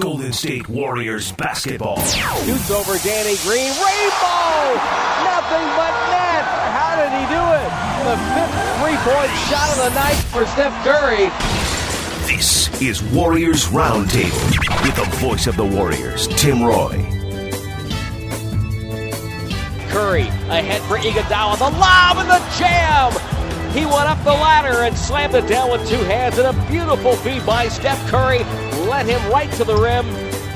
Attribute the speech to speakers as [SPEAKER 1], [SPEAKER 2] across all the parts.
[SPEAKER 1] Golden State Warriors basketball.
[SPEAKER 2] Shoots over Danny Green. Rainbow! Nothing but net. How did he do it? The fifth three-point shot of the night for Steph Curry.
[SPEAKER 1] This is Warriors Roundtable with the voice of the Warriors, Tim Roye.
[SPEAKER 2] Curry ahead for Iguodala. The lob and the jam. He went up the ladder and slammed it down with two hands. And a beautiful feed by Steph Curry led him right to the rim.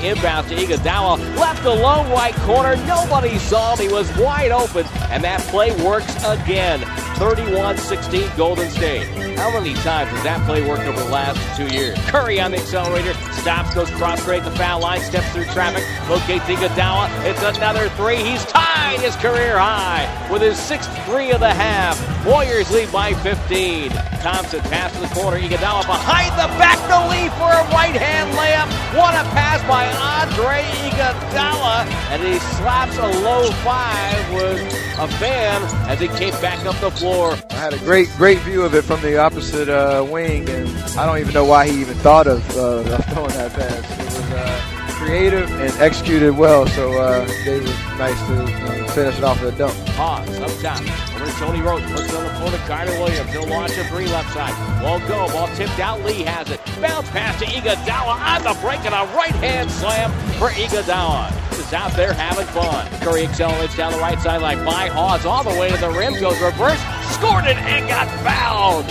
[SPEAKER 2] Inbound to Iguodala, left alone right corner. Nobody saw him. He was wide open, and that play works again. 31-16 Golden State. How many times has that play worked over the last two years? Curry on the accelerator, stops, goes cross grade the foul line, steps through traffic, locates Iguodala. It's another three. He's tied his career high with his sixth three of the half. Warriors lead by 15. Thompson pass to the corner. Iguodala behind the back, the lead for a right hand layup. What a pass by Andre Iguodala, and he slaps a low five with a fan as he came back up the floor.
[SPEAKER 3] I had a great, great view of it from the opposite uh, wing, and I don't even know why he even thought of, uh, throwing that pass. It was uh, creative and executed well, so uh, it was nice to uh, finish it off with a dunk.
[SPEAKER 2] Pause up top. Over to Tony. Puts it on the floor to Carter Williams. He'll launch a three left side. Won't go. Ball tipped out. Lee has it. Bounce pass to Iguodala on the break and a right hand slam for Iguodala. Is out there having fun. Curry accelerates down the right sideline. By Hawes all the way to the rim. Goes reverse. Scored it and got fouled.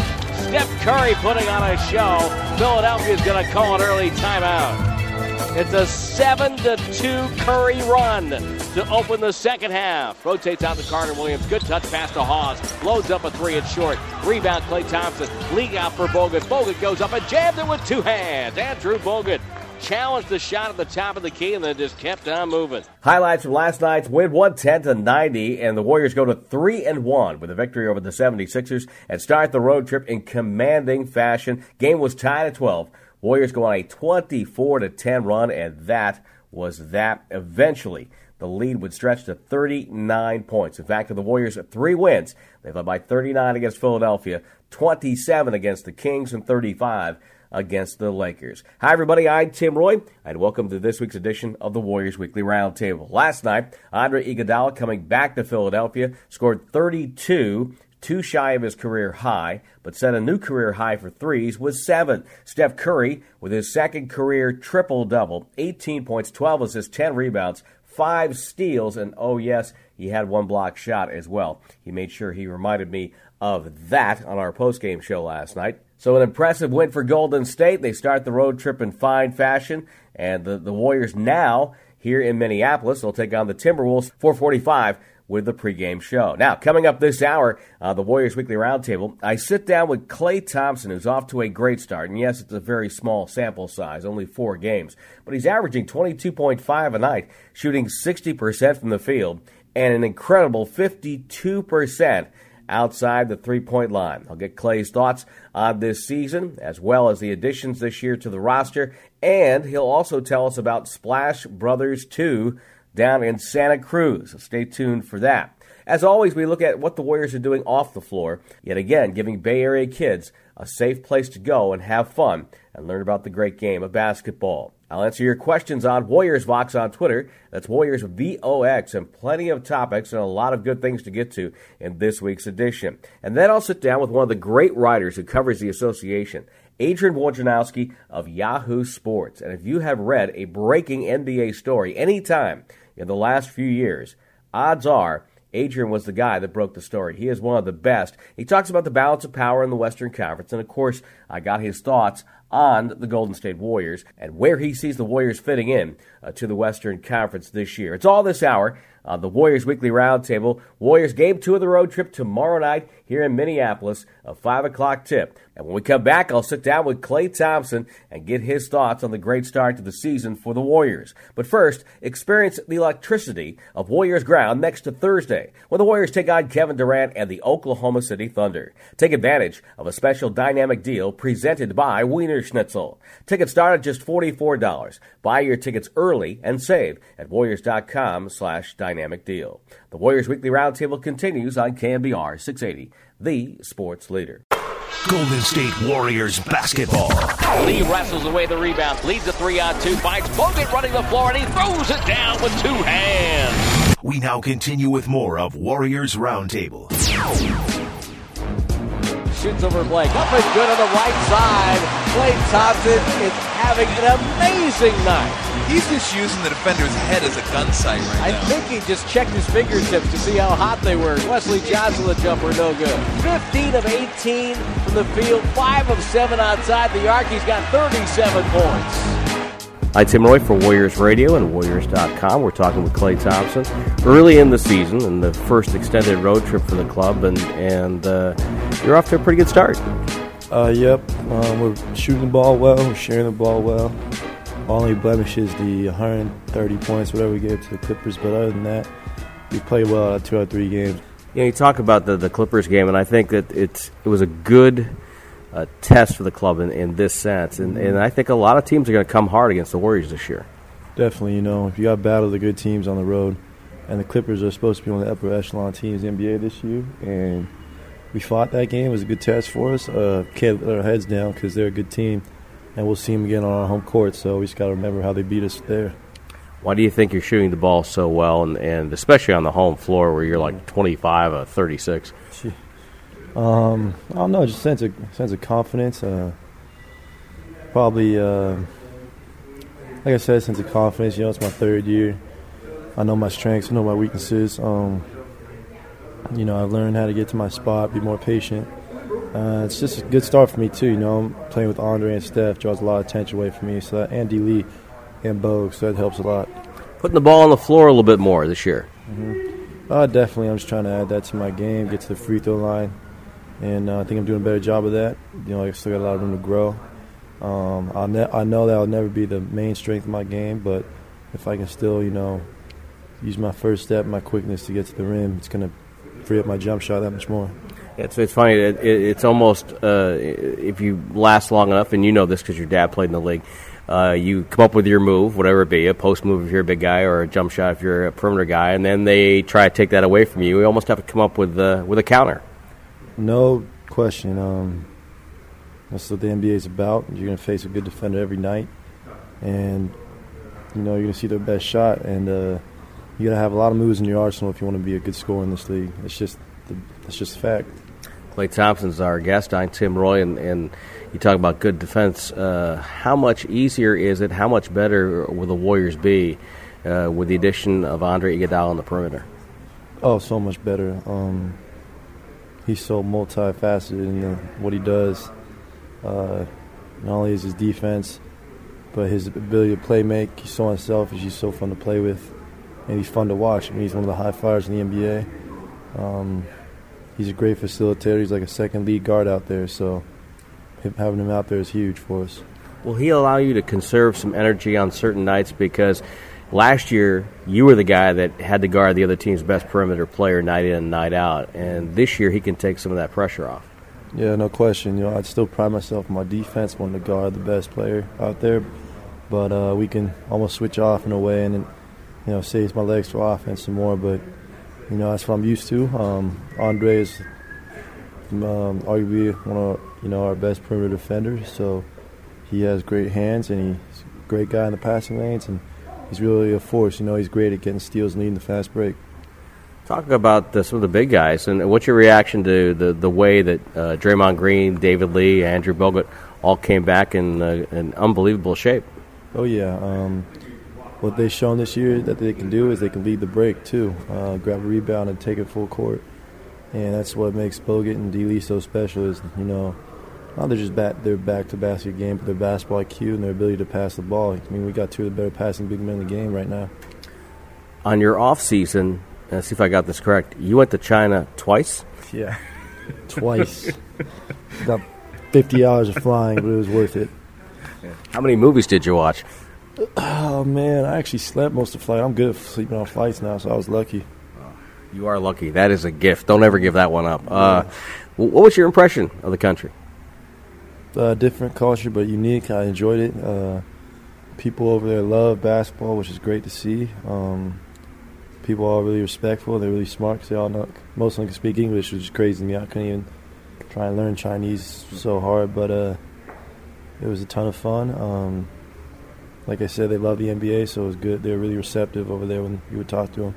[SPEAKER 2] Curry putting on a show. Philadelphia's going to call an early timeout. It's a 7 to 2 Curry run to open the second half. Rotates out to Carter Williams. Good touch pass to Hawes. Loads up a three. It's short. Rebound Klay Thompson. League out for Bogut. Bogut goes up and jams it with two hands. Andrew Bogut challenged the shot at the top of the key and then just kept on moving.
[SPEAKER 4] Highlights from last night's win 110 to 90 and the Warriors go to 3 and 1 with a victory over the 76ers and start the road trip in commanding fashion. Game was tied at 12. Warriors go on a 24 to 10 run and that was that eventually. The lead would stretch to 39 points. In fact, of the Warriors' three wins, they led by 39 against Philadelphia, 27 against the Kings, and 35 against the Lakers. Hi, everybody. I'm Tim Roye, and welcome to this week's edition of the Warriors Weekly Roundtable. Last night, Andre Iguodala, coming back to Philadelphia, scored 32 too shy of his career high, but set a new career high for threes with seven. Steph Curry, with his second career triple double, 18 points, 12 assists, 10 rebounds, five steals, and oh, yes, he had one block shot as well. He made sure he reminded me of that on our postgame show last night. So, an impressive win for Golden State. They start the road trip in fine fashion, and the, the Warriors now here in Minneapolis. They'll take on the Timberwolves 445 with the pregame show. Now, coming up this hour, uh, the Warriors Weekly Roundtable, I sit down with Klay Thompson, who's off to a great start. And yes, it's a very small sample size, only four games, but he's averaging 22.5 a night, shooting 60% from the field, and an incredible 52% outside the three point line. I'll get Klay's thoughts on this season, as well as the additions this year to the roster, and he'll also tell us about Splash Brothers 2 down in Santa Cruz. Stay tuned for that. As always, we look at what the Warriors are doing off the floor, yet again, giving Bay Area kids a safe place to go and have fun and learn about the great game of basketball. I'll answer your questions on Warriors Vox on Twitter. That's Warriors VOX, and plenty of topics and a lot of good things to get to in this week's edition. And then I'll sit down with one of the great writers who covers the association, Adrian Wojnarowski of Yahoo Sports. And if you have read a breaking NBA story anytime in the last few years, odds are Adrian was the guy that broke the story. He is one of the best. He talks about the balance of power in the Western Conference, and of course, I got his thoughts on the Golden State Warriors and where he sees the Warriors fitting in uh, to the Western Conference this year. It's all this hour on the Warriors Weekly Roundtable. Warriors game two of the road trip tomorrow night here in Minneapolis, a 5 o'clock tip. And when we come back, I'll sit down with Klay Thompson and get his thoughts on the great start to the season for the Warriors. But first, experience the electricity of Warriors ground next to Thursday when the Warriors take on Kevin Durant and the Oklahoma City Thunder. Take advantage of a special dynamic deal presented by Wiener Schnitzel. Tickets start at just $44. Buy your tickets early and save at warriors.com slash dynamic deal. The Warriors Weekly Roundtable continues on KNBR 680, the sports leader.
[SPEAKER 1] Golden State Warriors basketball.
[SPEAKER 2] Lee wrestles away the rebound, leads a three on two, finds Bogut running the floor, and he throws it down with two hands.
[SPEAKER 1] We now continue with more of Warriors Roundtable.
[SPEAKER 2] Shoots over Blake, up and good on the right side. Klay Thompson is having an amazing night.
[SPEAKER 5] He's just using the defender's head as a gun sight right
[SPEAKER 2] I
[SPEAKER 5] now.
[SPEAKER 2] think he just checked his fingertips to see how hot they were. Wesley Johnson, the jumper, no good. 15 of 18 from the field, 5 of 7 outside the arc. He's got 37 points.
[SPEAKER 4] Hi, Tim Roye for Warriors Radio and Warriors.com. We're talking with Klay Thompson early in the season and the first extended road trip for the club, and and uh, you're off to a pretty good start.
[SPEAKER 6] Uh, yep, um, we're shooting the ball well, we're sharing the ball well. Only blemish is the 130 points, whatever we gave to the Clippers, but other than that, we played well out of two out of three games.
[SPEAKER 4] You know, you talk about the, the Clippers game, and I think that it's it was a good uh, test for the club in, in this sense, and, and I think a lot of teams are going to come hard against the Warriors this year.
[SPEAKER 6] Definitely, you know, if you got battle the good teams on the road, and the Clippers are supposed to be one of the upper echelon teams in the NBA this year, and we fought that game. It was a good test for us. Uh, can't let our heads down because they're a good team, and we'll see them again on our home court. So we just got to remember how they beat us there.
[SPEAKER 4] Why do you think you're shooting the ball so well, and, and especially on the home floor where you're like 25 of 36?
[SPEAKER 6] Um, I don't know, just sense of sense of confidence. Uh, probably, uh, like I said, sense of confidence. You know, it's my third year. I know my strengths. I know my weaknesses. Um, you know, I've learned how to get to my spot, be more patient. Uh, it's just a good start for me too. You know, I'm playing with Andre and Steph draws a lot of attention away from me. So that, and D Lee and Bogue, so that helps a lot.
[SPEAKER 4] Putting the ball on the floor a little bit more this year.
[SPEAKER 6] Uh, definitely, I'm just trying to add that to my game, get to the free throw line, and uh, I think I'm doing a better job of that. You know, I still got a lot of room to grow. Um, I'll ne- I know that will never be the main strength of my game, but if I can still, you know, use my first step, my quickness to get to the rim, it's going to free up my jump shot that much more.
[SPEAKER 4] It's it's funny. It, it, it's almost uh, if you last long enough, and you know this because your dad played in the league. Uh, you come up with your move, whatever it be, a post move if you're a big guy, or a jump shot if you're a perimeter guy, and then they try to take that away from you. You almost have to come up with uh, with a counter.
[SPEAKER 6] No question. Um, that's what the NBA is about. You're going to face a good defender every night, and you know you're going to see their best shot. And uh, you got to have a lot of moves in your arsenal if you want to be a good scorer in this league. It's just, the, it's just a fact.
[SPEAKER 4] Klay Thompson's our guest. I'm Tim Roye, and, and you talk about good defense. Uh, how much easier is it? How much better will the Warriors be uh, with the addition of Andre Iguodala on the perimeter?
[SPEAKER 6] Oh, so much better. Um, he's so multifaceted in the, what he does. Uh, not only is his defense, but his ability to play make. He's so unselfish. He's so fun to play with, and he's fun to watch. I mean, he's one of the high flyers in the NBA. Um, he's a great facilitator. He's like a second lead guard out there. So having him out there is huge for us.
[SPEAKER 4] Will he allow you to conserve some energy on certain nights? Because last year you were the guy that had to guard the other team's best perimeter player night in and night out, and this year he can take some of that pressure off.
[SPEAKER 6] Yeah, no question. You know, I'd still pride myself on my defense, wanting to guard the best player out there. But uh, we can almost switch off in a way, and it, you know, saves my legs for offense some more. But you know, that's what I'm used to. Um, Andre is um, arguably one of you know our best perimeter defenders, so he has great hands, and he's a great guy in the passing lanes, and he's really a force. You know, he's great at getting steals and leading the fast break.
[SPEAKER 4] Talk about the, some of the big guys, and what's your reaction to the, the way that uh, Draymond Green, David Lee, Andrew Bogut all came back in, uh, in unbelievable shape?
[SPEAKER 6] Oh yeah. Um, what they've shown this year that they can do is they can lead the break too, uh, grab a rebound and take it full court, and that's what makes Bogut and D so special. Is you know, not they're just bat, their back to basket game, but their basketball IQ and their ability to pass the ball. I mean, we got two of the better passing big men in the game right now.
[SPEAKER 4] On your off season, let's see if I got this correct. You went to China twice.
[SPEAKER 6] Yeah, twice. Got 50 hours of flying, but it was worth it.
[SPEAKER 4] How many movies did you watch?
[SPEAKER 6] Oh man, I actually slept most of the flight. I'm good at sleeping on flights now, so I was lucky.
[SPEAKER 4] You are lucky. That is a gift. Don't ever give that one up. Uh, wh- what was your impression of the country?
[SPEAKER 6] uh, different culture, but unique. I enjoyed it. Uh, people over there love basketball, which is great to see. Um, people are really respectful. They're really smart because they all know most of them can speak English, which is crazy to me. I couldn't even try and learn Chinese so hard, but uh, it was a ton of fun. Um, like I said, they love the NBA, so it was good. They were really receptive over there when you would talk to them.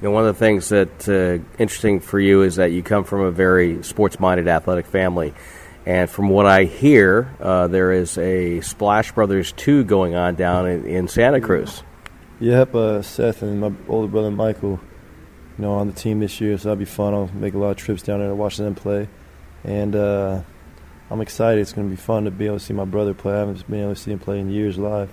[SPEAKER 4] You know, one of the things that uh, interesting for you is that you come from a very sports-minded, athletic family, and from what I hear, uh, there is a Splash Brothers two going on down in, in Santa Cruz.
[SPEAKER 6] Yep, uh, Seth and my older brother Mychel, you know, on the team this year, so that'll be fun. I'll make a lot of trips down there to watch them play, and uh, I'm excited. It's going to be fun to be able to see my brother play. I haven't been able to see him play in years live.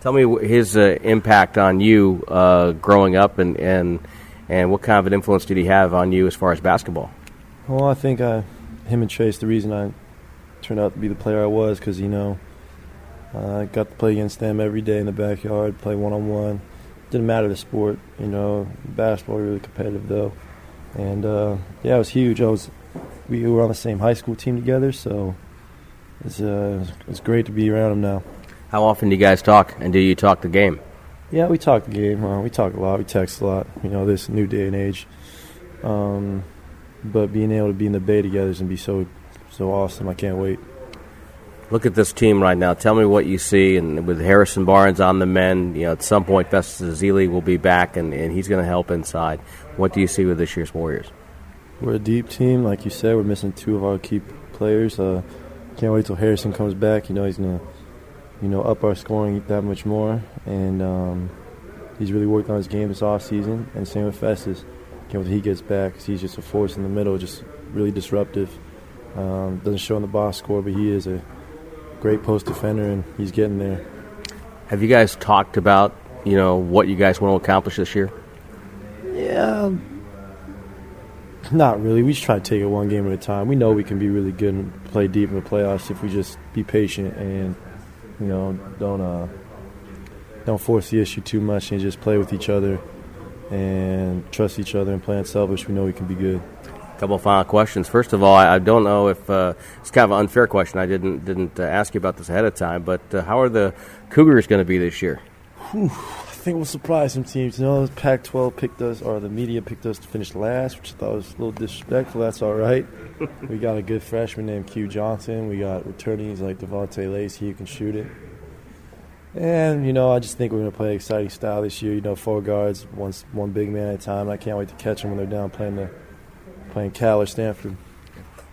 [SPEAKER 4] Tell me his uh, impact on you uh, growing up, and, and and what kind of an influence did he have on you as far as basketball?
[SPEAKER 6] Well, I think I, him and Trayce, the reason I turned out to be the player I was, because you know, I got to play against them every day in the backyard, play one on one. Didn't matter the sport, you know. Basketball really competitive though, and uh, yeah, it was huge. I was we were on the same high school team together, so it's uh, it's great to be around him now.
[SPEAKER 4] How often do you guys talk, and do you talk the game?
[SPEAKER 6] Yeah, we talk the game. Uh, we talk a lot. We text a lot. You know, this new day and age. Um, but being able to be in the bay together is gonna be so so awesome. I can't wait.
[SPEAKER 4] Look at this team right now. Tell me what you see. And with Harrison Barnes on the men, you know, at some point Festus Ezeli will be back, and, and he's going to help inside. What do you see with this year's Warriors?
[SPEAKER 6] We're a deep team, like you said. We're missing two of our key players. Uh, can't wait till Harrison comes back. You know, he's gonna, you know, up our scoring that much more, and um, he's really worked on his game this off season. And same with Festus. Can't wait till he gets back. Cause he's just a force in the middle, just really disruptive. Um, doesn't show in the box score, but he is a great post defender, and he's getting there.
[SPEAKER 4] Have you guys talked about you know what you guys want to accomplish this year?
[SPEAKER 6] Yeah, not really. We just try to take it one game at a time. We know we can be really good and play deep in the playoffs if we just be patient and you know don't uh, don't force the issue too much and just play with each other and trust each other and play unselfish. We know we can be good.
[SPEAKER 4] couple of final questions. First of all, I, I don't know if uh, it's kind of an unfair question. I didn't didn't uh, ask you about this ahead of time, but uh, how are the Cougars going to be this year?
[SPEAKER 6] I think we'll surprise some teams. You know, Pac-12 picked us, or the media picked us to finish last, which I thought was a little disrespectful. That's all right. we got a good freshman named Que Johnson. We got returnees like DaVonte Lacy who can shoot it. And you know, I just think we're going to play an exciting style this year. You know, four guards, one one big man at a time. I can't wait to catch them when they're down playing the playing Cal or Stanford.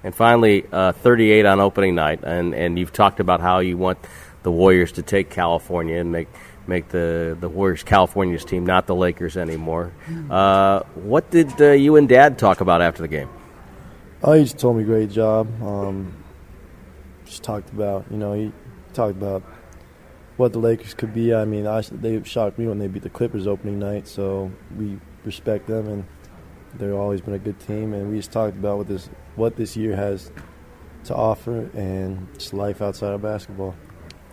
[SPEAKER 4] And finally, uh, 38 on opening night, and, and you've talked about how you want the Warriors to take California and make make the, the Warriors California's team, not the Lakers anymore. Uh, what did uh, you and Dad talk about after the game?
[SPEAKER 6] Oh, he just told me great job. Um, just talked about, you know, he talked about what the Lakers could be. I mean, I, they shocked me when they beat the Clippers opening night, so we respect them, and they've always been a good team. And we just talked about what this what this year has to offer and just life outside of basketball.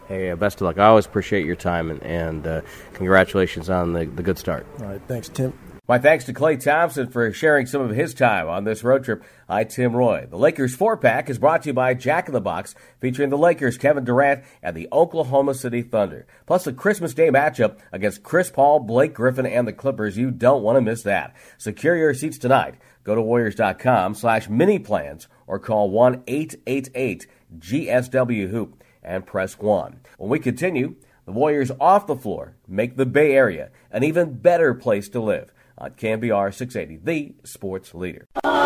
[SPEAKER 4] Hey, uh, best of luck. I always appreciate your time, and, and uh, congratulations on the, the good start.
[SPEAKER 6] All right, thanks, Tim.
[SPEAKER 4] My thanks to Klay Thompson for sharing some of his time on this road trip. I, Tim Roye. The Lakers four pack is brought to you by Jack in the Box, featuring the Lakers, Kevin Durant, and the Oklahoma City Thunder. Plus a Christmas Day matchup against Chris Paul, Blake Griffin, and the Clippers. You don't want to miss that. Secure your seats tonight. Go to Warriors.com slash mini plans or call 1 888 GSW Hoop and press 1. When we continue, the Warriors off the floor make the Bay Area an even better place to live on KNBR 680, the sports leader.
[SPEAKER 2] Barnes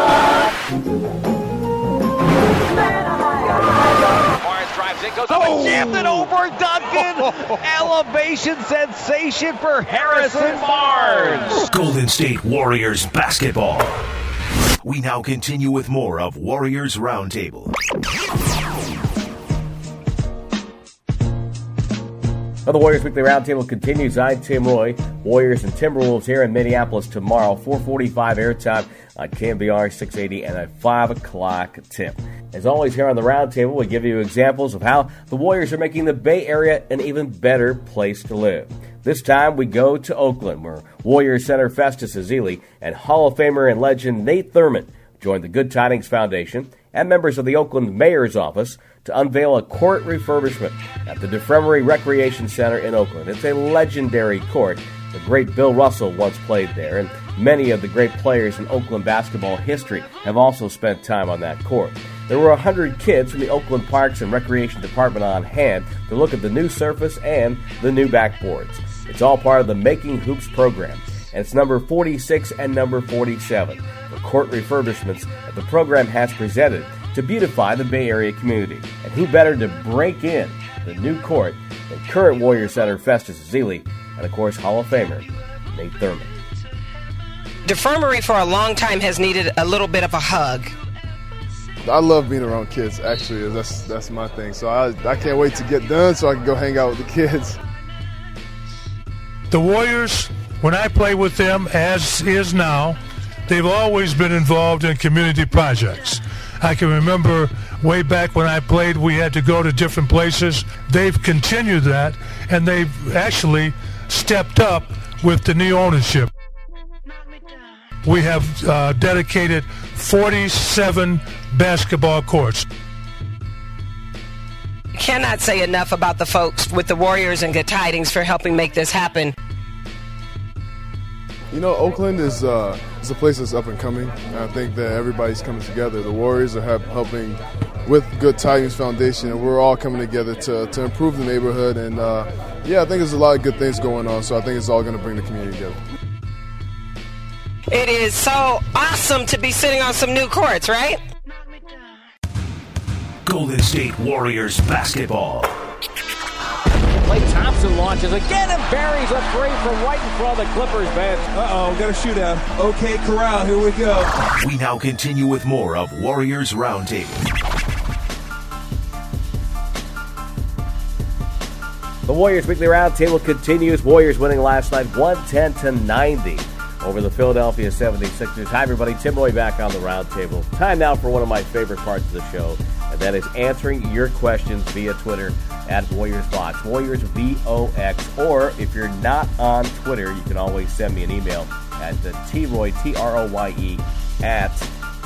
[SPEAKER 2] drives in, goes up and jammed it over Duncan. Elevation sensation for Harrison Barnes.
[SPEAKER 1] Golden State Warriors basketball. We now continue with more of Warriors Roundtable.
[SPEAKER 4] Well, the Warriors Weekly Roundtable continues. I'm Tim Roye. Warriors and Timberwolves here in Minneapolis tomorrow, 445 airtime on KNBR 680 and a 5 o'clock tip. As always, here on the Roundtable, we give you examples of how the Warriors are making the Bay Area an even better place to live. This time we go to Oakland, where Warriors center Festus Ezeli and Hall of Famer and legend Nate Thurmond joined the Good Tidings Foundation and members of the Oakland Mayor's Office to unveil a court refurbishment at the DeFremery Recreation Center in Oakland. It's a legendary court The great Bill Russell once played there, and many of the great players in Oakland basketball history have also spent time on that court. There were 100 kids from the Oakland Parks and Recreation Department on hand to look at the new surface and the new backboards. It's all part of the Making Hoops program, and it's number 46 and number 47 for court refurbishments that the program has presented to beautify the Bay Area community. And who better to break in the new court than current Warrior center Festus Ezeli and, of course, Hall of Famer Nate Thurmond.
[SPEAKER 7] DeFremery for a long time has needed a little bit of a hug.
[SPEAKER 8] I love being around kids. Actually, that's that's my thing. So I I can't wait to get done so I can go hang out with the kids.
[SPEAKER 9] The Warriors, when I play with them, as is now, they've always been involved in community projects. I can remember way back when I played, we had to go to different places. They've continued that, and they've actually stepped up with the new ownership. We have uh, dedicated 47 basketball courts.
[SPEAKER 7] Cannot say enough about the folks with the Warriors and Good Tidings for helping make this happen.
[SPEAKER 8] You know, Oakland is uh, is a place that's up and coming. And I think that everybody's coming together. The Warriors are help, helping with Good Tidings Foundation, and we're all coming together to, to improve the neighborhood. And uh, yeah, I think there's a lot of good things going on. So I think it's all going to bring the community together.
[SPEAKER 7] It is so awesome to be sitting on some new courts, right?
[SPEAKER 1] Golden State Warriors basketball.
[SPEAKER 2] Klay Thompson launches again and buries a three from right in front of the Clippers bench.
[SPEAKER 10] Uh-oh, we got a shootout. Okay, Corral, here we go.
[SPEAKER 1] We now continue with more of Warriors Roundtable.
[SPEAKER 4] The Warriors Weekly Roundtable continues. Warriors winning last night 110 to 90 over the Philadelphia 76ers. Hi, everybody. Tim Roye back on the roundtable. Time now for one of my favorite parts of the show, and that is answering your questions via Twitter at Warriors Vox, Warriors V O X, or if you're not on Twitter, you can always send me an email at the T Roye, T R O Y E, at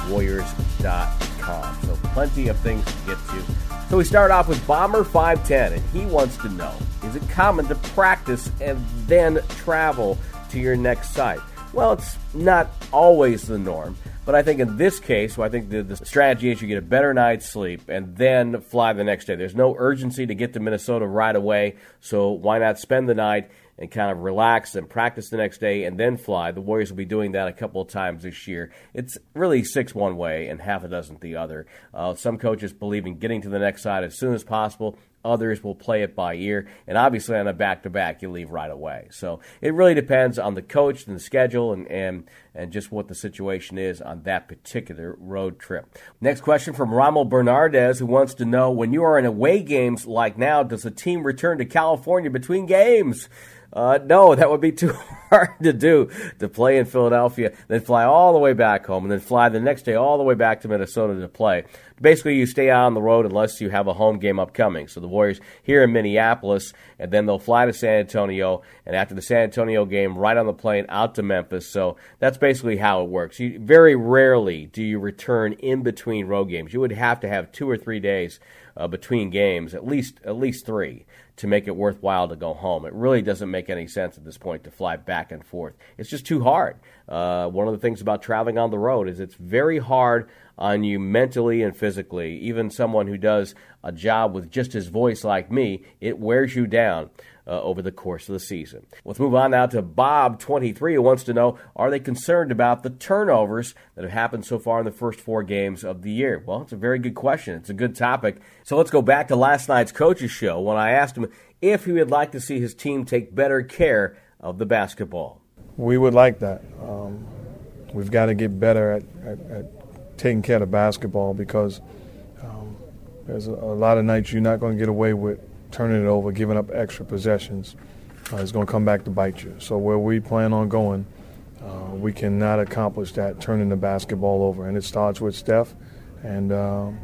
[SPEAKER 4] Warriors.com. So plenty of things to get to. So we start off with Bomber510, and he wants to know is it common to practice and then travel to your next site? Well, it's not always the norm. But I think in this case, well, I think the, the strategy is you get a better night's sleep and then fly the next day. There's no urgency to get to Minnesota right away, so why not spend the night and kind of relax and practice the next day and then fly? The Warriors will be doing that a couple of times this year. It's really six one way and half a dozen the other. Uh, some coaches believe in getting to the next side as soon as possible. Others will play it by ear. And obviously, on a back to back, you leave right away. So it really depends on the coach and the schedule and, and, and just what the situation is on that particular road trip. Next question from Rommel Bernardez, who wants to know when you are in away games like now, does the team return to California between games? Uh, no, that would be too hard to do to play in Philadelphia, then fly all the way back home, and then fly the next day all the way back to Minnesota to play. Basically, you stay out on the road unless you have a home game upcoming. So the Warriors here in Minneapolis, and then they'll fly to San Antonio, and after the San Antonio game, right on the plane out to Memphis. So that's basically how it works. You, very rarely do you return in between road games. You would have to have two or three days uh, between games, at least at least three to make it worthwhile to go home. It really doesn't make any sense at this point to fly back and forth. It's just too hard. Uh, one of the things about traveling on the road is it's very hard on you mentally and physically. Even someone who does a job with just his voice like me, it wears you down. Uh, over the course of the season. Let's move on now to Bob23, who wants to know Are they concerned about the turnovers that have happened so far in the first four games of the year? Well, it's a very good question. It's a good topic. So let's go back to last night's coaches show when I asked him if he would like to see his team take better care of the basketball.
[SPEAKER 11] We would like that. Um, we've got to get better at, at, at, taking care of basketball because um, there's a, a lot of nights you're not going to get away with turning it over, giving up extra possessions, uh, is going to come back to bite you. So where we plan on going, uh, we cannot accomplish that turning the basketball over, and it starts with Steph, and um,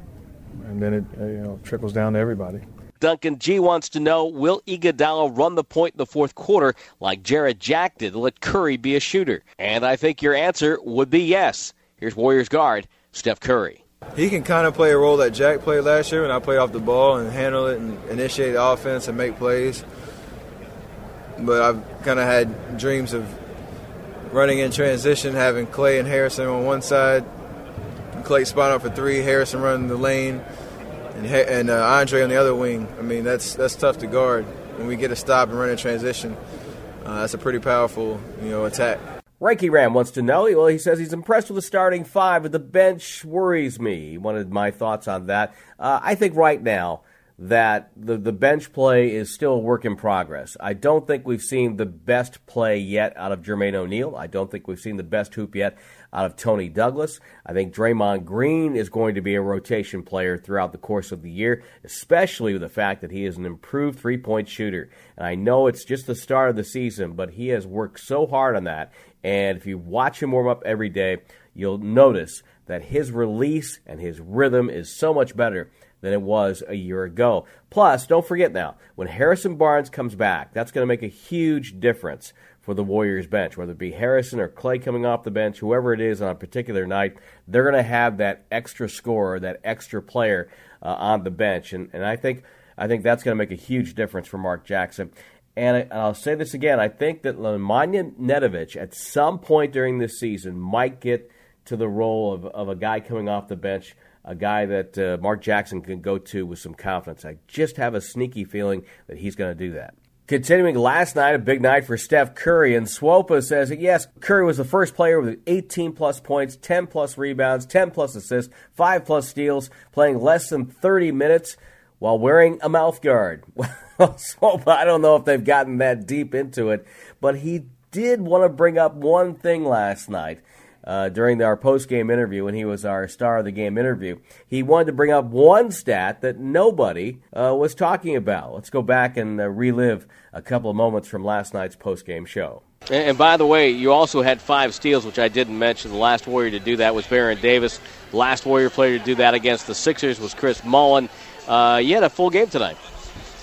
[SPEAKER 11] and then it you know trickles down to everybody.
[SPEAKER 2] Duncan G wants to know Will Iguodala run the point in the fourth quarter like Jarrett Jack did let Curry be a shooter? And I think your answer would be yes. Here's Warriors guard Steph Curry.
[SPEAKER 12] He can kind of play a role that Jack played last year when I played off the ball and handle it and initiate the offense and make plays. but I've kind of had dreams of running in transition, having Klay and Harrison on one side, Klay spot up for three, Harrison running the lane, and and uh, Andre on the other wing. I mean, that's that's tough to guard when we get a stop and run in transition. Uh, that's a pretty powerful, you know, attack.
[SPEAKER 4] Reiki Ram wants to know. Well, he says he's impressed with the starting five, but the bench worries me. He wanted my thoughts on that. Uh, I think right now that the, the bench play is still a work in progress. I don't think we've seen the best play yet out of Jermaine O'Neal. I don't think we've seen the best hoop yet out of Tony Douglas. I think Draymond Green is going to be a rotation player throughout the course of the year, especially with the fact that he is an improved three point shooter. And I know it's just the start of the season, but he has worked so hard on that. And if you watch him warm up every day, you'll notice that his release and his rhythm is so much better than it was a year ago. Plus, don't forget now, when Harrison Barnes comes back, that's going to make a huge difference for the Warriors bench, whether it be Harrison or Klay coming off the bench, whoever it is on a particular night, they're going to have that extra scorer, that extra player uh, on the bench, and and I think I think that's going to make a huge difference for Mark Jackson. And I'll say this again: I think that Nemanja Nedovic at some point during this season might get to the role of, of a guy coming off the bench a guy that uh, Mark Jackson can go to with some confidence. I just have a sneaky feeling that he's going to do that. Continuing last night, a big night for Steph Curry, and Swopa says that yes, Curry was the first player with 18 plus points, 10 plus rebounds, 10 plus assists, 5 plus steals, playing less than 30 minutes while wearing a mouth guard. Well, Swopa, I don't know if they've gotten that deep into it, but he did want to bring up one thing last night uh, during our post game interview when he was our star of the game interview. He wanted to bring up one stat that nobody uh, was talking about. Let's go back and uh, relive a couple of moments from last night's post game show.
[SPEAKER 2] And, by the way, you also had five steals, which I didn't mention. The last Warrior to do that was Baron Davis. Last Warrior player to do that against the Sixers was Chris Mullin. Uh, you had a full game tonight.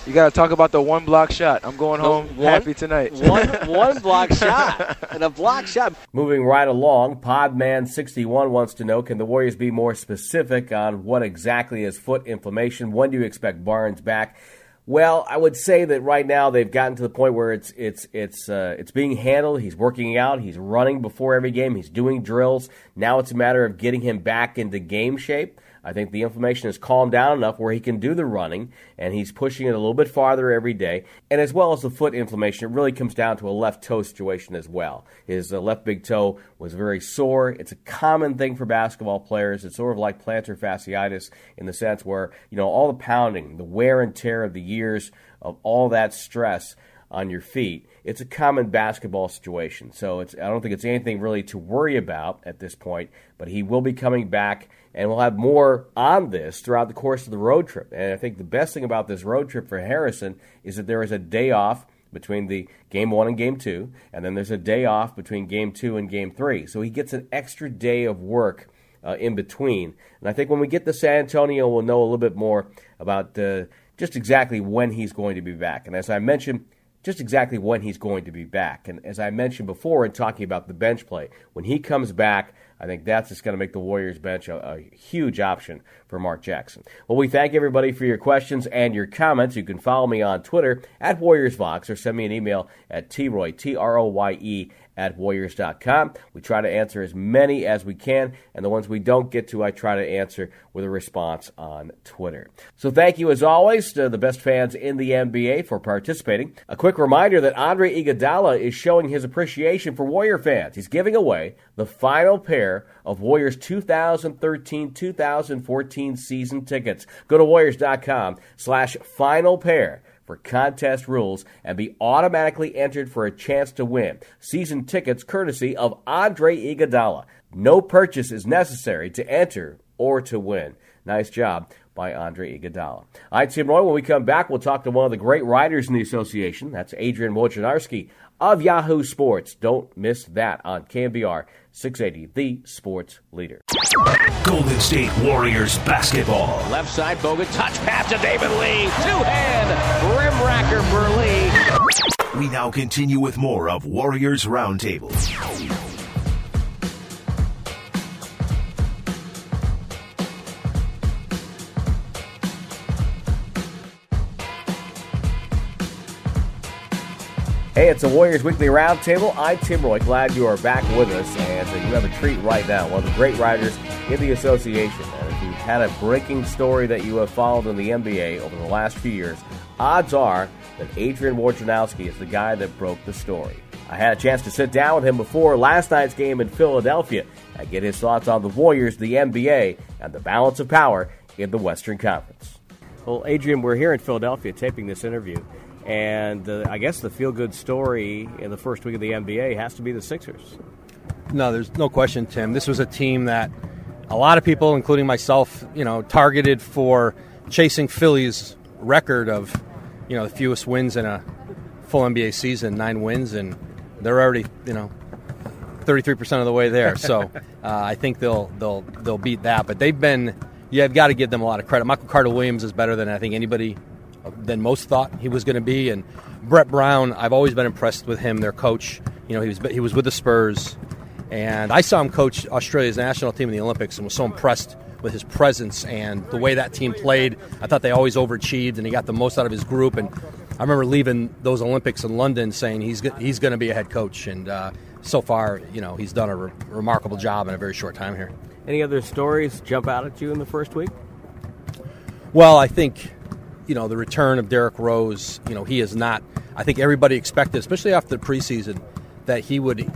[SPEAKER 3] You got to talk about the one block shot. I'm going home
[SPEAKER 2] one,
[SPEAKER 3] happy tonight.
[SPEAKER 2] one one block shot and a block shot.
[SPEAKER 4] Moving right along, Podman61 wants to know: Can the Warriors be more specific on what exactly is foot inflammation? When do you expect Barnes back? Well, I would say that right now they've gotten to the point where it's it's it's uh, it's being handled. He's working out. He's running before every game. He's doing drills. Now it's a matter of getting him back into game shape. I think the inflammation has calmed down enough where he can do the running and he's pushing it a little bit farther every day. And as well as the foot inflammation, it really comes down to a left toe situation as well. His uh, left big toe was very sore. It's a common thing for basketball players. It's sort of like plantar fasciitis in the sense where, you know, all the pounding, the wear and tear of the years of all that stress on your feet. It's a common basketball situation. So it's I don't think it's anything really to worry about at this point, but he will be coming back and we'll have more on this throughout the course of the road trip. And I think the best thing about this road trip for Harrison is that there is a day off between the game one and game two, and then there's a day off between game two and game three. So he gets an extra day of work uh, in between. And I think when we get to San Antonio, we'll know a little bit more about uh, just exactly when he's going to be back. And as I mentioned, just exactly when he's going to be back. And as I mentioned before in talking about the bench play, when he comes back, I think that's just going to make the Warriors bench a, a, huge option for Mark Jackson. Well, we thank everybody for your questions and your comments. You can follow me on Twitter at WarriorsVox or send me an email at troye, T R O Y E, at warriors.com. We try to answer as many as we can, and the ones we don't get to, I try to answer with a response on Twitter. So thank you, as always, to the best fans in the NBA for participating. A quick reminder that Andre Iguodala is showing his appreciation for Warrior fans. He's giving away the final pair of Warriors 2013-2014 season tickets. Go to warriors.com slash final pair for contest rules and be automatically entered for a chance to win. Season tickets courtesy of Andre Iguodala. No purchase is necessary to enter or to win. Nice job by Andre Iguodala. All right, Tim Roye, when we come back, we'll talk to one of the great writers in the association. That's Adrian Wojnarowski of Yahoo Sports. Don't miss that on KNBR 680, the sports leader.
[SPEAKER 1] Golden State Warriors basketball.
[SPEAKER 2] Left side, Bogut, touch pass to David Lee. Two hand, rim racker for Lee.
[SPEAKER 1] We now continue with more of Warriors Roundtable.
[SPEAKER 4] Hey, it's a Warriors Weekly Roundtable. I'm Tim Roye. Glad you are back with us, and uh, you have a treat right now. One of the great writers in the association. And if you've had a breaking story that you have followed in the NBA over the last few years, odds are that Adrian Wojnarowski is the guy that broke the story. I had a chance to sit down with him before last night's game in Philadelphia and get his thoughts on the Warriors, the NBA, and the balance of power in the Western Conference. Well, Adrian, we're here in Philadelphia taping this interview. And uh, I guess the feel good story in the first week of the NBA has to be the Sixers.
[SPEAKER 13] No, there's no question, Tim. This was a team that a lot of people, including myself, you know, targeted for chasing Philly's record of, you know, the fewest wins in a full NBA season, nine wins, and they're already, you know, 33% of the way there. So uh, I think they'll they'll they'll beat that. But they've been, yeah, I've got to give them a lot of credit. Michael Carter Williams is better than I think anybody than most thought he was going to be. And Brett Brown, I've always been impressed with him, their coach. You know, he was he was with the Spurs, and I saw him coach Australia's national team in the Olympics, and was so impressed with his presence and the way that team played. I thought they always overachieved, and he got the most out of his group. And I remember leaving those Olympics in London saying he's he's going to be a head coach, and uh, so far, you know, he's done a re- remarkable job in a very short time here.
[SPEAKER 4] Any other stories jump out at you in the first week?
[SPEAKER 13] Well, I think you know, the return of Derrick Rose, you know, he is not. I think everybody expected, especially after the preseason, that he would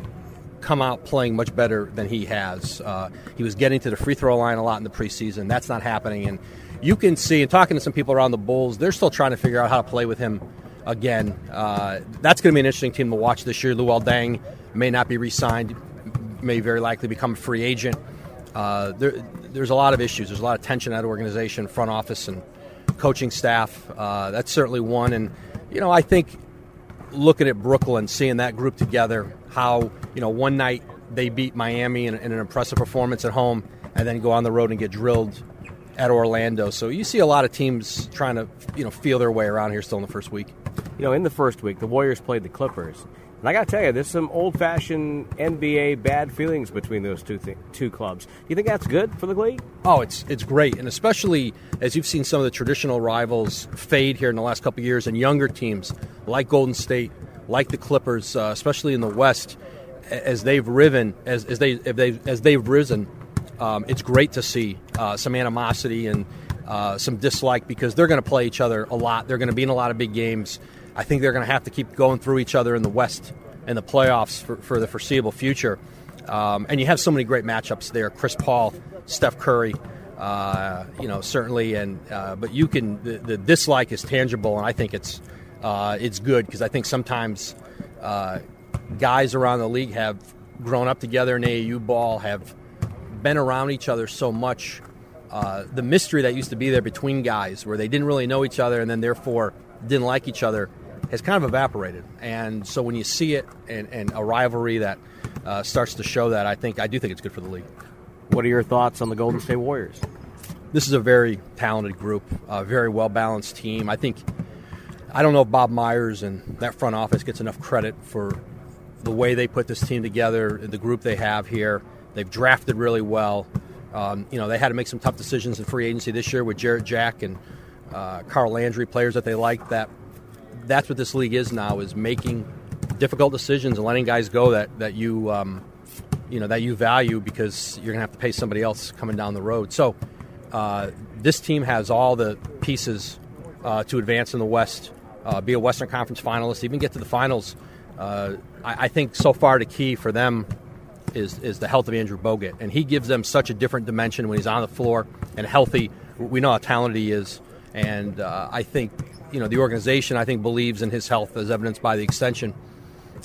[SPEAKER 13] come out playing much better than he has. Uh, he was getting to the free throw line a lot in the preseason. That's not happening. And you can see, and talking to some people around the Bulls, they're still trying to figure out how to play with him again. Uh, that's going to be an interesting team to watch this year. Luol Deng may not be re signed, may very likely become a free agent. Uh, there, there's a lot of issues. There's a lot of tension at organization, front office, and coaching staff. Uh, that's certainly one. And, you know, I think looking at Brooklyn, seeing that group together, how, you know, one night they beat Miami in, in, an impressive performance at home and then go on the road and get drilled at Orlando. So you see a lot of teams trying to, you know, feel their way around here still in the first week.
[SPEAKER 4] You know, in the first week, the Warriors played the Clippers. And I got to tell you, there's some old-fashioned NBA bad feelings between those two th- two clubs. Do you think that's good for the league?
[SPEAKER 13] Oh, it's it's great, and especially as you've seen some of the traditional rivals fade here in the last couple years, and younger teams like Golden State, like the Clippers, uh, especially in the West, as they've riven as, as they they as they've risen. Um, it's great to see uh, some animosity and uh, some dislike because they're going to play each other a lot. They're going to be in a lot of big games. I think they're going to have to keep going through each other in the West and the playoffs for, for the foreseeable future. Um, and you have so many great matchups there: Chris Paul, Steph Curry. Uh, you know, certainly, and uh, but you can the, the, dislike is tangible, and I think it's uh, it's good because I think sometimes uh, guys around the league have grown up together in AAU ball, have been around each other so much. Uh, the mystery that used to be there between guys, where they didn't really know each other, and then therefore didn't like each other, has kind of evaporated. And so when you see it and, and a rivalry that uh, starts to show that, I think I do think it's good for the league.
[SPEAKER 4] What are your thoughts on the Golden State Warriors?
[SPEAKER 13] This is a very talented group, a very well balanced team. I think I don't know if Bob Myers and that front office gets enough credit for the way they put this team together, the group they have here. They've drafted really well. Um, you know, they had to make some tough decisions in free agency this year with Jarrett Jack and uh, Carl Landry, players that they liked That that's what this league is now: is making difficult decisions and letting guys go that that you um, you know that you value because you're gonna have to pay somebody else coming down the road. So uh, this team has all the pieces uh, to advance in the West, uh, be a Western Conference finalist, even get to the finals. Uh, I, I, think so far the key for them is is the health of Andrew Bogut, and he gives them such a different dimension when he's on the floor and healthy. We know how talented he is, and uh, I think you know the organization I think believes in his health as evidenced by the extension.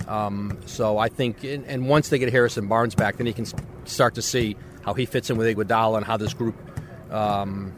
[SPEAKER 13] Um, so I think, and once they get Harrison Barnes back, then he can start to see how he fits in with Iguodala and how this group, um,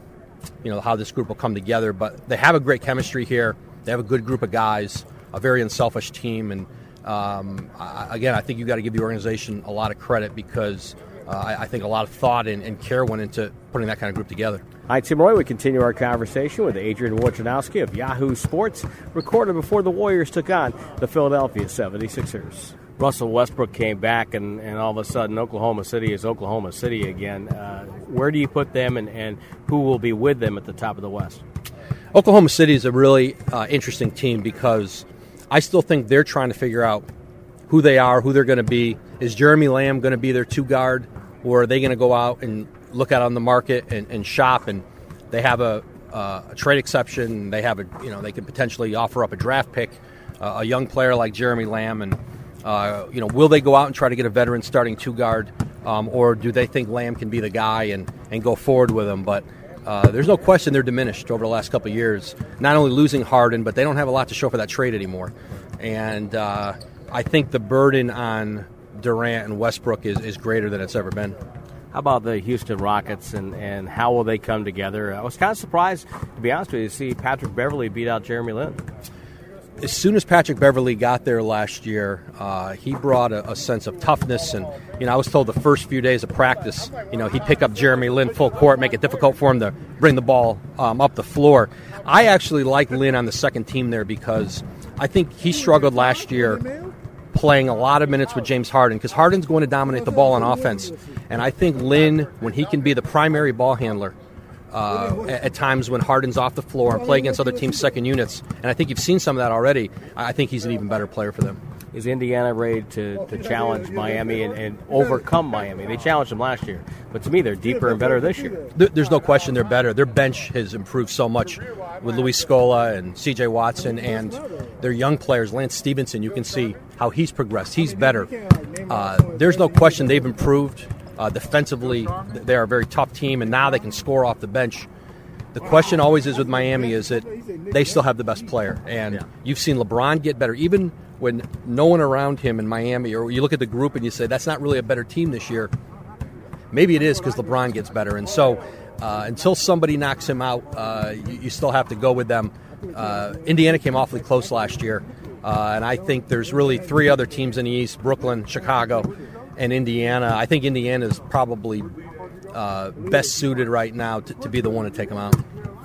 [SPEAKER 13] you know, how this group will come together. But they have a great chemistry here. They have a good group of guys, a very unselfish team, and um, I, again, I think you've got to give the organization a lot of credit because uh, I, I, think a lot of thought and, and, care went into putting that kind of group together.
[SPEAKER 4] Hi, Tim Roye. We continue our conversation with Adrian Wojnarowski of Yahoo Sports, recorded before the Warriors took on the Philadelphia 76ers. Russell Westbrook came back, and, and all of a sudden, Oklahoma City is Oklahoma City again. Uh, where do you put them, and, and who will be with them at the top of the West?
[SPEAKER 13] Oklahoma City is a really uh, interesting team because I still think they're trying to figure out who they are, who they're going to be. Is Jeremy Lamb going to be their two guard, or are they going to go out and look out on the market and, and shop? And they have a, uh, a trade exception. They have a you know they could potentially offer up a draft pick, uh, a young player like Jeremy Lamb, and uh, you know will they go out and try to get a veteran starting two guard, um, or do they think Lamb can be the guy and and go forward with him? But uh, there's no question they're diminished over the last couple years. Not only losing Harden, but they don't have a lot to show for that trade anymore. And uh, I think the burden on Durant and Westbrook is, is greater than it's ever been.
[SPEAKER 4] How about the Houston Rockets and, and how will they come together? I was kind of surprised, to be honest with you, to see Patrick Beverley beat out Jeremy Lin
[SPEAKER 13] as soon as Patrick Beverley got there last year, uh, he brought a, a, sense of toughness. And, you know, I was told the first few days of practice, you know, he'd pick up Jeremy Lin full court, make it difficult for him to bring the ball um, up the floor. I actually like Lin on the second team there because I think he struggled last year playing a lot of minutes with James Harden because Harden's going to dominate the ball on offense. And I think Lin, when he can be the primary ball handler, uh, at times when Harden's off the floor and play against other teams' second units. And I think you've seen some of that already. I think he's an even better player for them.
[SPEAKER 4] Is Indiana ready to, to challenge Miami and, and overcome Miami? They challenged them last year, but to me, they're deeper and better this year.
[SPEAKER 13] There's no question they're better. Their bench has improved so much with Luis Scola and C.J. Watson and their young players. Lance Stephenson. you can see how he's progressed. He's better. Uh, there's no question they've improved. Uh, defensively, they are a very tough team, and now they can score off the bench. The question always is with Miami is that they still have the best player, and yeah. you've seen LeBron get better, even when no one around him in Miami, or you look at the group and you say that's not really a better team this year. Maybe it is because LeBron gets better, and so uh, until somebody knocks him out, uh, you, you, still have to go with them. Uh, Indiana came awfully close last year, uh, and I think there's really three other teams in the East: Brooklyn, Chicago, and Indiana. I think Indiana is probably uh, best suited right now to, to be the one to take them out.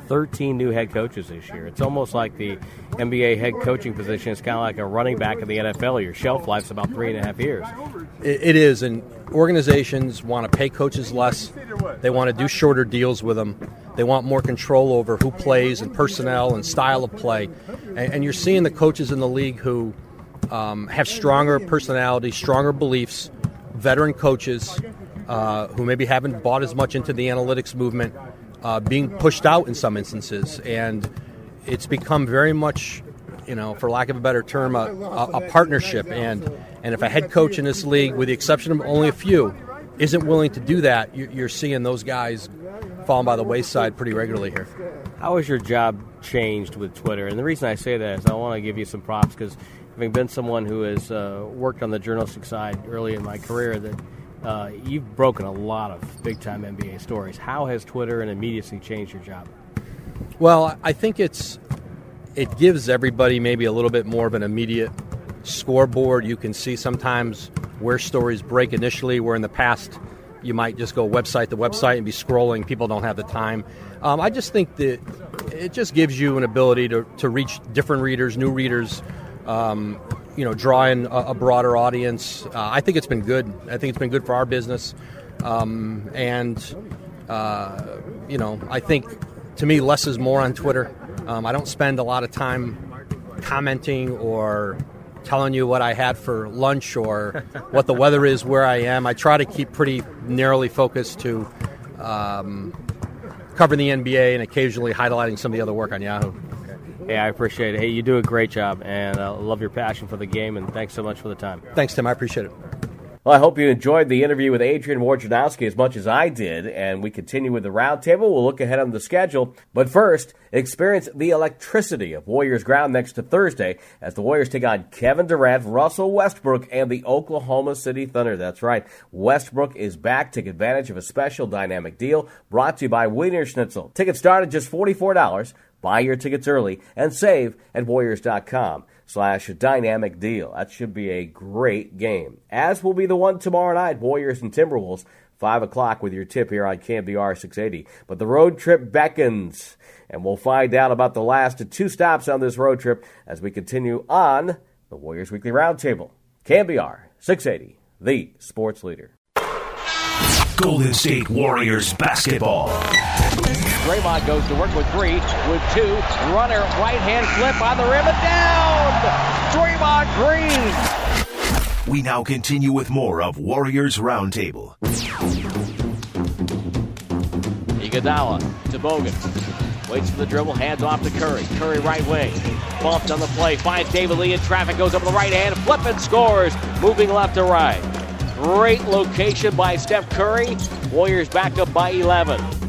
[SPEAKER 4] 13 new head coaches this year. It's almost like the NBA head coaching position is kind of like a running back in the NFL. Your shelf life's about three and a half years.
[SPEAKER 13] it, it is, and organizations want to pay coaches less. They want to do shorter deals with them. They want more control over who plays and personnel and style of play. And, and you're seeing the coaches in the league who um, have stronger personalities, stronger beliefs, veteran coaches uh, who maybe haven't bought as much into the analytics movement uh, being pushed out in some instances. And it's become very much, you know, for lack of a better term, a, a, a partnership. And, and if a head coach in this league, with the exception of only a few, isn't willing to do that, you're seeing those guys falling by the wayside pretty regularly here.
[SPEAKER 4] How has your job changed with Twitter? And the reason I say that is I want to give you some props because having been someone who has uh, worked on the journalistic side early in my career, that uh, you've broken a lot of big time NBA stories. How has Twitter and immediacy changed your job?
[SPEAKER 13] Well, I think it's it gives everybody maybe a little bit more of an immediate scoreboard. You can see sometimes where stories break initially, where in the past you might just go website to website and be scrolling. People don't have the time. Um, I just think that it just gives you an ability to, to reach different readers, new readers, um, you know, drawing a, a broader audience. Uh, I think it's been good. I think it's been good for our business. Um, and, uh, you know, I think to me, less is more on Twitter. Um, I don't spend a lot of time commenting or telling you what I had for lunch or what the weather is where I am. I try to keep pretty narrowly focused to um, covering the NBA and occasionally highlighting some of the other work on Yahoo.
[SPEAKER 4] Hey, I appreciate it. Hey, you do a great job, and I uh, love your passion for the game, and thanks so much for the time.
[SPEAKER 13] Thanks, Tim. I appreciate it.
[SPEAKER 4] Well, I hope you enjoyed the interview with Adrian Wojnarowski as much as I did, and we continue with the roundtable. We'll look ahead on the schedule, but first, experience the electricity of Warriors ground next to Thursday as the Warriors take on Kevin Durant, Russell Westbrook, and the Oklahoma City Thunder. That's right, Westbrook is back. Take advantage of a special dynamic deal brought to you by Wienerschnitzel. Tickets start at just forty-four dollars. Buy your tickets early and save at Warriors.com slash dynamic deal. That should be a great game. As will be the one tomorrow night, Warriors and Timberwolves, 5 o'clock with your tip here on KNBR 680. But the road trip beckons, and we'll find out about the last two stops on this road trip as we continue on the Warriors Weekly Roundtable. KNBR 680, the sports leader.
[SPEAKER 1] Golden State Warriors basketball.
[SPEAKER 2] Draymond goes to work with three, with two. Runner, right hand flip on the rim and down. Draymond Green!
[SPEAKER 1] We now continue with more of Warriors Roundtable.
[SPEAKER 2] Iguodala to Bogut. Waits for the dribble, hands off to Curry. Curry right wing. Bumped on the play, finds David Lee in traffic, goes up the right hand, flip and scores, moving left to right. Great location by Steph Curry. Warriors back up by 11.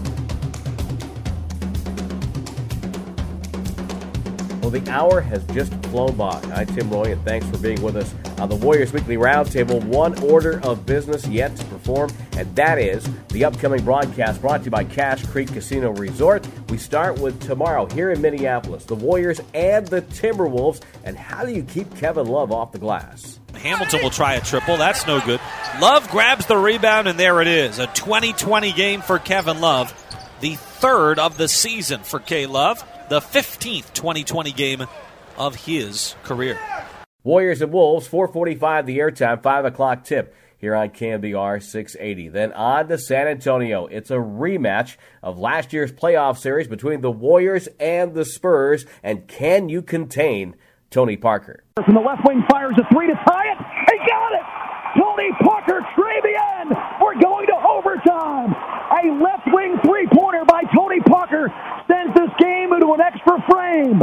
[SPEAKER 4] Well, the hour has just flown by. I'm Tim Roye, and thanks for being with us on the Warriors Weekly Roundtable. One order of business yet to perform, and that is the upcoming broadcast brought to you by Cache Creek Casino Resort. We start with tomorrow here in Minneapolis, the Warriors and the Timberwolves. And how do you keep Kevin Love off the glass?
[SPEAKER 14] Hamilton will try a triple. That's no good. Love grabs the rebound, and there it is. A 2020 game for Kevin Love. The third of the season for K Love. The 15th 2020 game of his career.
[SPEAKER 4] Warriors and Wolves, 445 the airtime, 5 o'clock tip here on KNBR 680. Then on to San Antonio. It's a rematch of last year's playoff series between the Warriors and the Spurs. And can you contain Tony Parker?
[SPEAKER 15] From the left wing fires a three to tie it. He got it! Tony Parker, Trevian! We're going to overtime! A left wing three pointer by Tony Parker sends this game into an extra frame.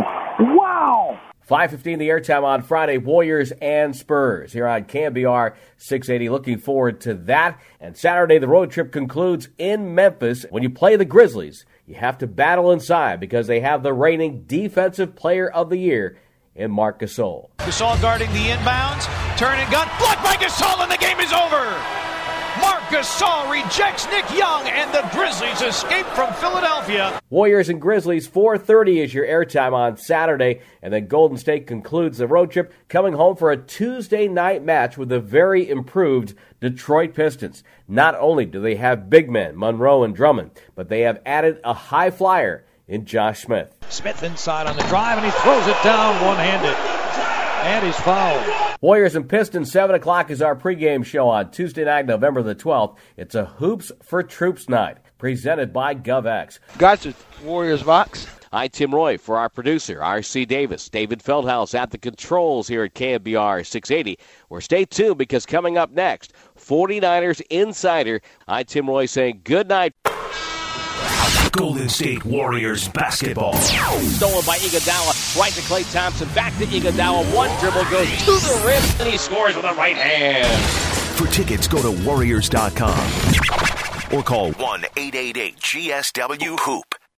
[SPEAKER 15] Wow!
[SPEAKER 4] 5.15 the airtime on Friday, Warriors and Spurs here on KNBR 680. Looking forward to that. And Saturday, the road trip concludes in Memphis. When you play the Grizzlies, you have to battle inside because they have the reigning Defensive Player of the Year in Marc Gasol.
[SPEAKER 16] Gasol guarding the inbounds, turn and gun, blocked by Gasol, and the game is over. Marc Gasol rejects Nick Young, and the Grizzlies escape from Philadelphia.
[SPEAKER 4] Warriors and Grizzlies, 4:30 is your airtime on Saturday, and then Golden State concludes the road trip, coming home for a Tuesday night match with the very improved Detroit Pistons. Not only do they have big men Monroe and Drummond, but they have added a high flyer in Josh Smith.
[SPEAKER 16] Smith inside on the drive, and he throws it down one-handed. And he's fouled.
[SPEAKER 4] Warriors and Pistons, 7 o'clock is our pregame show on Tuesday night, November the 12th. It's a Hoops for Troops night, presented by GovX.
[SPEAKER 3] Gotcha, Warriors Vox.
[SPEAKER 2] Hi, Tim Roye for our producer, R.C. Davis. David Feldhouse at the controls here at KNBR 680. Where stay tuned because coming up next, 49ers Insider. I, Tim Roye saying good night.
[SPEAKER 1] Golden State Warriors basketball.
[SPEAKER 2] Stolen by Iguodala. Right to Klay Thompson. Back to Iguodala. One dribble goes to the rim, and he scores with a right hand.
[SPEAKER 1] For tickets, go to Warriors.com or call 1 888 GSW Hoop.